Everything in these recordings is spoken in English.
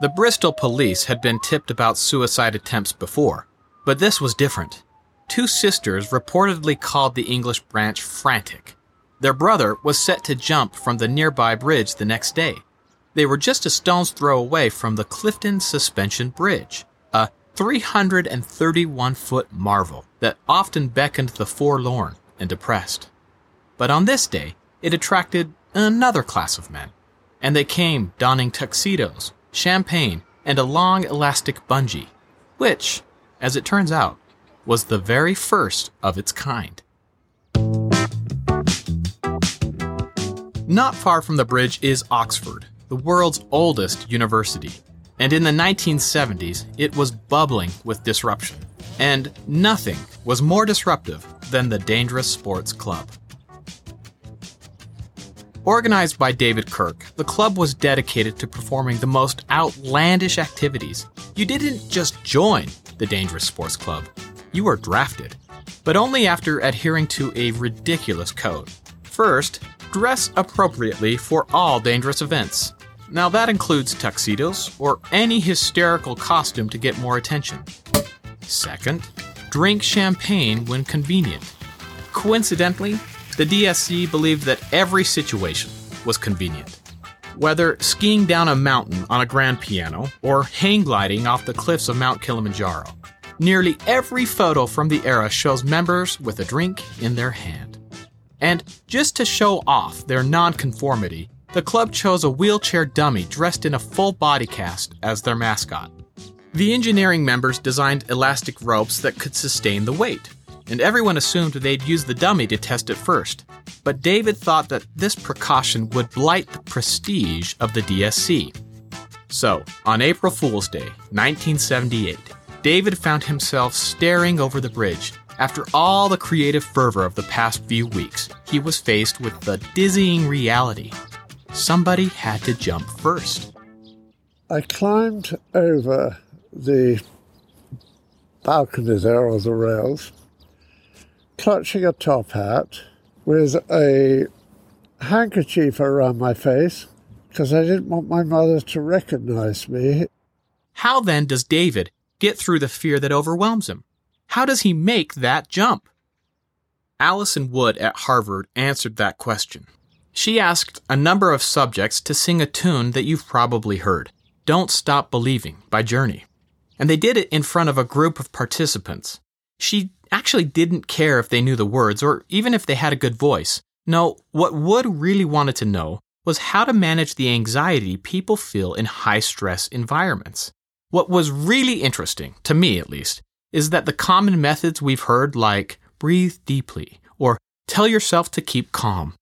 The Bristol police had been tipped about suicide attempts before, but this was different. Two sisters reportedly called the English branch frantic. Their brother was set to jump from the nearby bridge the next day. They were just a stone's throw away from the Clifton Suspension Bridge, a 331 foot marvel that often beckoned the forlorn and depressed. But on this day, it attracted another class of men, and they came donning tuxedos, champagne, and a long elastic bungee, which, as it turns out, was the very first of its kind. Not far from the bridge is Oxford, the world's oldest university. And in the 1970s, it was bubbling with disruption. And nothing was more disruptive than the Dangerous Sports Club. Organized by David Kirke, the club was dedicated to performing the most outlandish activities. You didn't just join the Dangerous Sports Club, you were drafted, but only after adhering to a ridiculous code. First, dress appropriately for all dangerous events. Now, that includes tuxedos or any hysterical costume to get more attention. Second, drink champagne when convenient. Coincidentally, the DSC believed that every situation was convenient. Whether skiing down a mountain on a grand piano or hang gliding off the cliffs of Mount Kilimanjaro, nearly every photo from the era shows members with a drink in their hand. And just to show off their nonconformity, the club chose a wheelchair dummy dressed in a full body cast as their mascot. The engineering members designed elastic ropes that could sustain the weight, and everyone assumed they'd use the dummy to test it first. But David thought that this precaution would blight the prestige of the DSC. So, on April Fool's Day, 1978, David found himself staring over the bridge. After all the creative fervor of the past few weeks, he was faced with the dizzying reality somebody had to jump first. I climbed over the balcony there, or the rails, clutching a top hat with a handkerchief around my face because I didn't want my mother to recognize me. How then does David get through the fear that overwhelms him? How does he make that jump? Alison Wood at Harvard answered that question. She asked a number of subjects to sing a tune that you've probably heard Don't Stop Believing by Journey. And they did it in front of a group of participants. She actually didn't care if they knew the words or even if they had a good voice. No, what Wood really wanted to know was how to manage the anxiety people feel in high stress environments. What was really interesting, to me at least, is that the common methods we've heard, like breathe deeply or tell yourself to keep calm,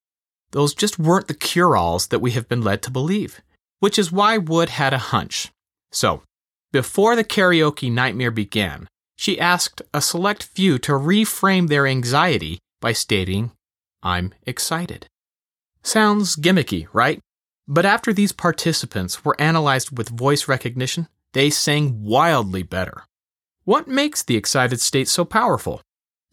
those just weren't the cure alls that we have been led to believe, which is why Wood had a hunch. So, before the karaoke nightmare began, she asked a select few to reframe their anxiety by stating, I'm excited. Sounds gimmicky, right? But after these participants were analyzed with voice recognition, they sang wildly better. What makes the excited state so powerful?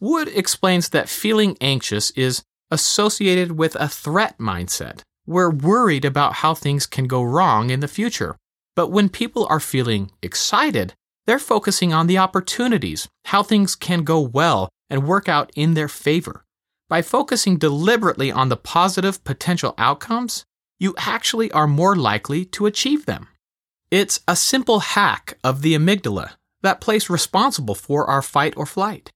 Wood explains that feeling anxious is associated with a threat mindset. We're worried about how things can go wrong in the future. But when people are feeling excited, they're focusing on the opportunities, how things can go well and work out in their favor. By focusing deliberately on the positive potential outcomes, you actually are more likely to achieve them. It's a simple hack of the amygdala, that place responsible for our fight or flight.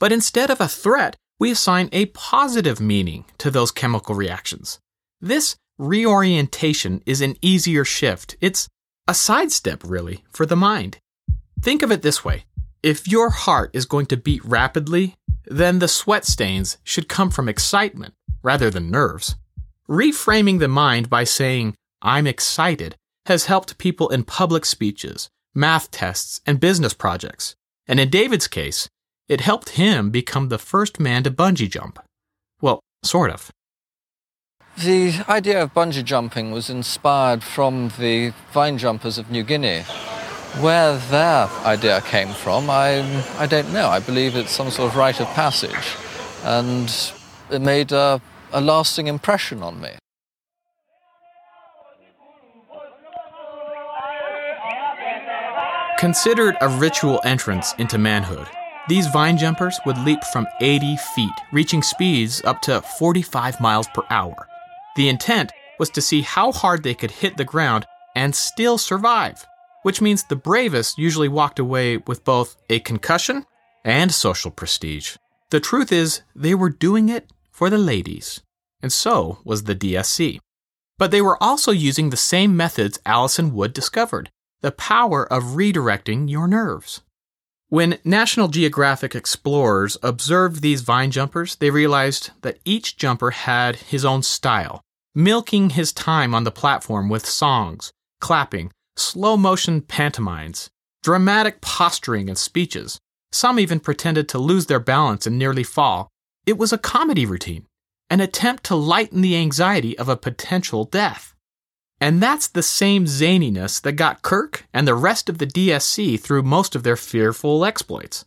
But instead of a threat, we assign a positive meaning to those chemical reactions. This reorientation is an easier shift. It's a sidestep, really, for the mind. Think of it this way if your heart is going to beat rapidly, then the sweat stains should come from excitement rather than nerves. Reframing the mind by saying, I'm excited, has helped people in public speeches, math tests, and business projects. And in David's case, it helped him become the first man to bungee jump. Well, sort of. The idea of bungee jumping was inspired from the vine jumpers of New Guinea. Where their idea came from, I, I don't know. I believe it's some sort of rite of passage. And it made a, a lasting impression on me. Considered a ritual entrance into manhood, these vine jumpers would leap from 80 feet, reaching speeds up to 45 miles per hour. The intent was to see how hard they could hit the ground and still survive, which means the bravest usually walked away with both a concussion and social prestige. The truth is, they were doing it for the ladies, and so was the DSC. But they were also using the same methods Alison Wood discovered the power of redirecting your nerves. When National Geographic explorers observed these vine jumpers, they realized that each jumper had his own style, milking his time on the platform with songs, clapping, slow motion pantomimes, dramatic posturing, and speeches. Some even pretended to lose their balance and nearly fall. It was a comedy routine, an attempt to lighten the anxiety of a potential death. And that's the same zaniness that got Kirke and the rest of the DSC through most of their fearful exploits.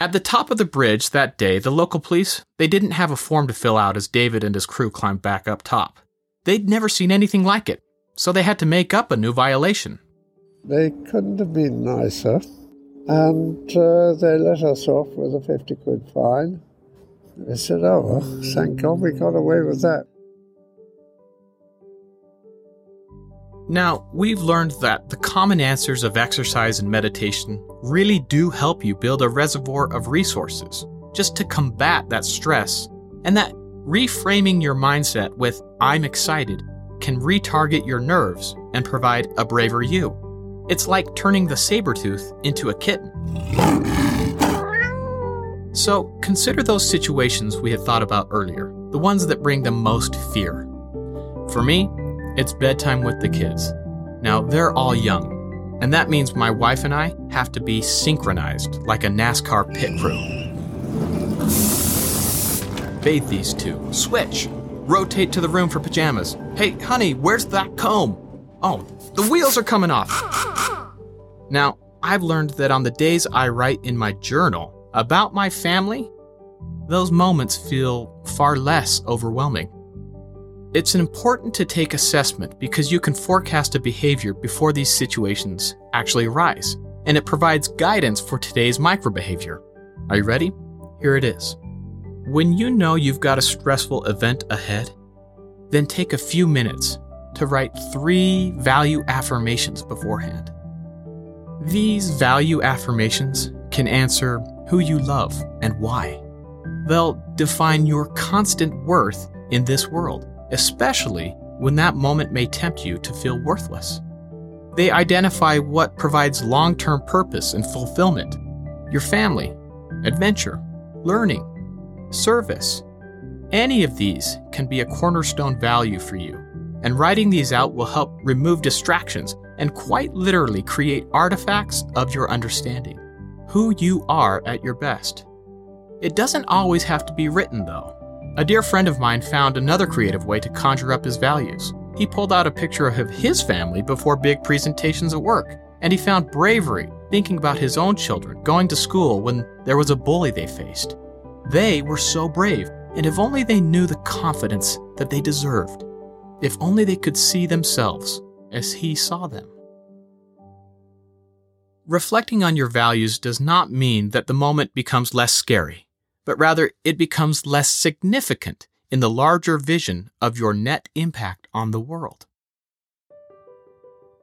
At the top of the bridge that day, the local police, they didn't have a form to fill out as David and his crew climbed back up top. They'd never seen anything like it, so they had to make up a new violation. They couldn't have been nicer, and uh, they let us off with a 50 quid fine. They said, oh, well, thank God we got away with that. Now, we've learned that the common answers of exercise and meditation really do help you build a reservoir of resources just to combat that stress, and that reframing your mindset with I'm excited can retarget your nerves and provide a braver you. It's like turning the saber tooth into a kitten. So, consider those situations we had thought about earlier, the ones that bring the most fear. For me, it's bedtime with the kids. Now, they're all young, and that means my wife and I have to be synchronized like a NASCAR pit crew. Bathe these two, switch, rotate to the room for pajamas. Hey, honey, where's that comb? Oh, the wheels are coming off. Now, I've learned that on the days I write in my journal about my family, those moments feel far less overwhelming. It's important to take assessment because you can forecast a behavior before these situations actually arise, and it provides guidance for today's microbehavior. Are you ready? Here it is. When you know you've got a stressful event ahead, then take a few minutes to write three value affirmations beforehand. These value affirmations can answer who you love and why. They'll define your constant worth in this world, especially when that moment may tempt you to feel worthless. They identify what provides long term purpose and fulfillment your family, adventure, learning, service. Any of these can be a cornerstone value for you, and writing these out will help remove distractions and quite literally create artifacts of your understanding. Who you are at your best. It doesn't always have to be written, though. A dear friend of mine found another creative way to conjure up his values. He pulled out a picture of his family before big presentations at work, and he found bravery thinking about his own children going to school when there was a bully they faced. They were so brave, and if only they knew the confidence that they deserved. If only they could see themselves as he saw them. Reflecting on your values does not mean that the moment becomes less scary, but rather it becomes less significant in the larger vision of your net impact on the world.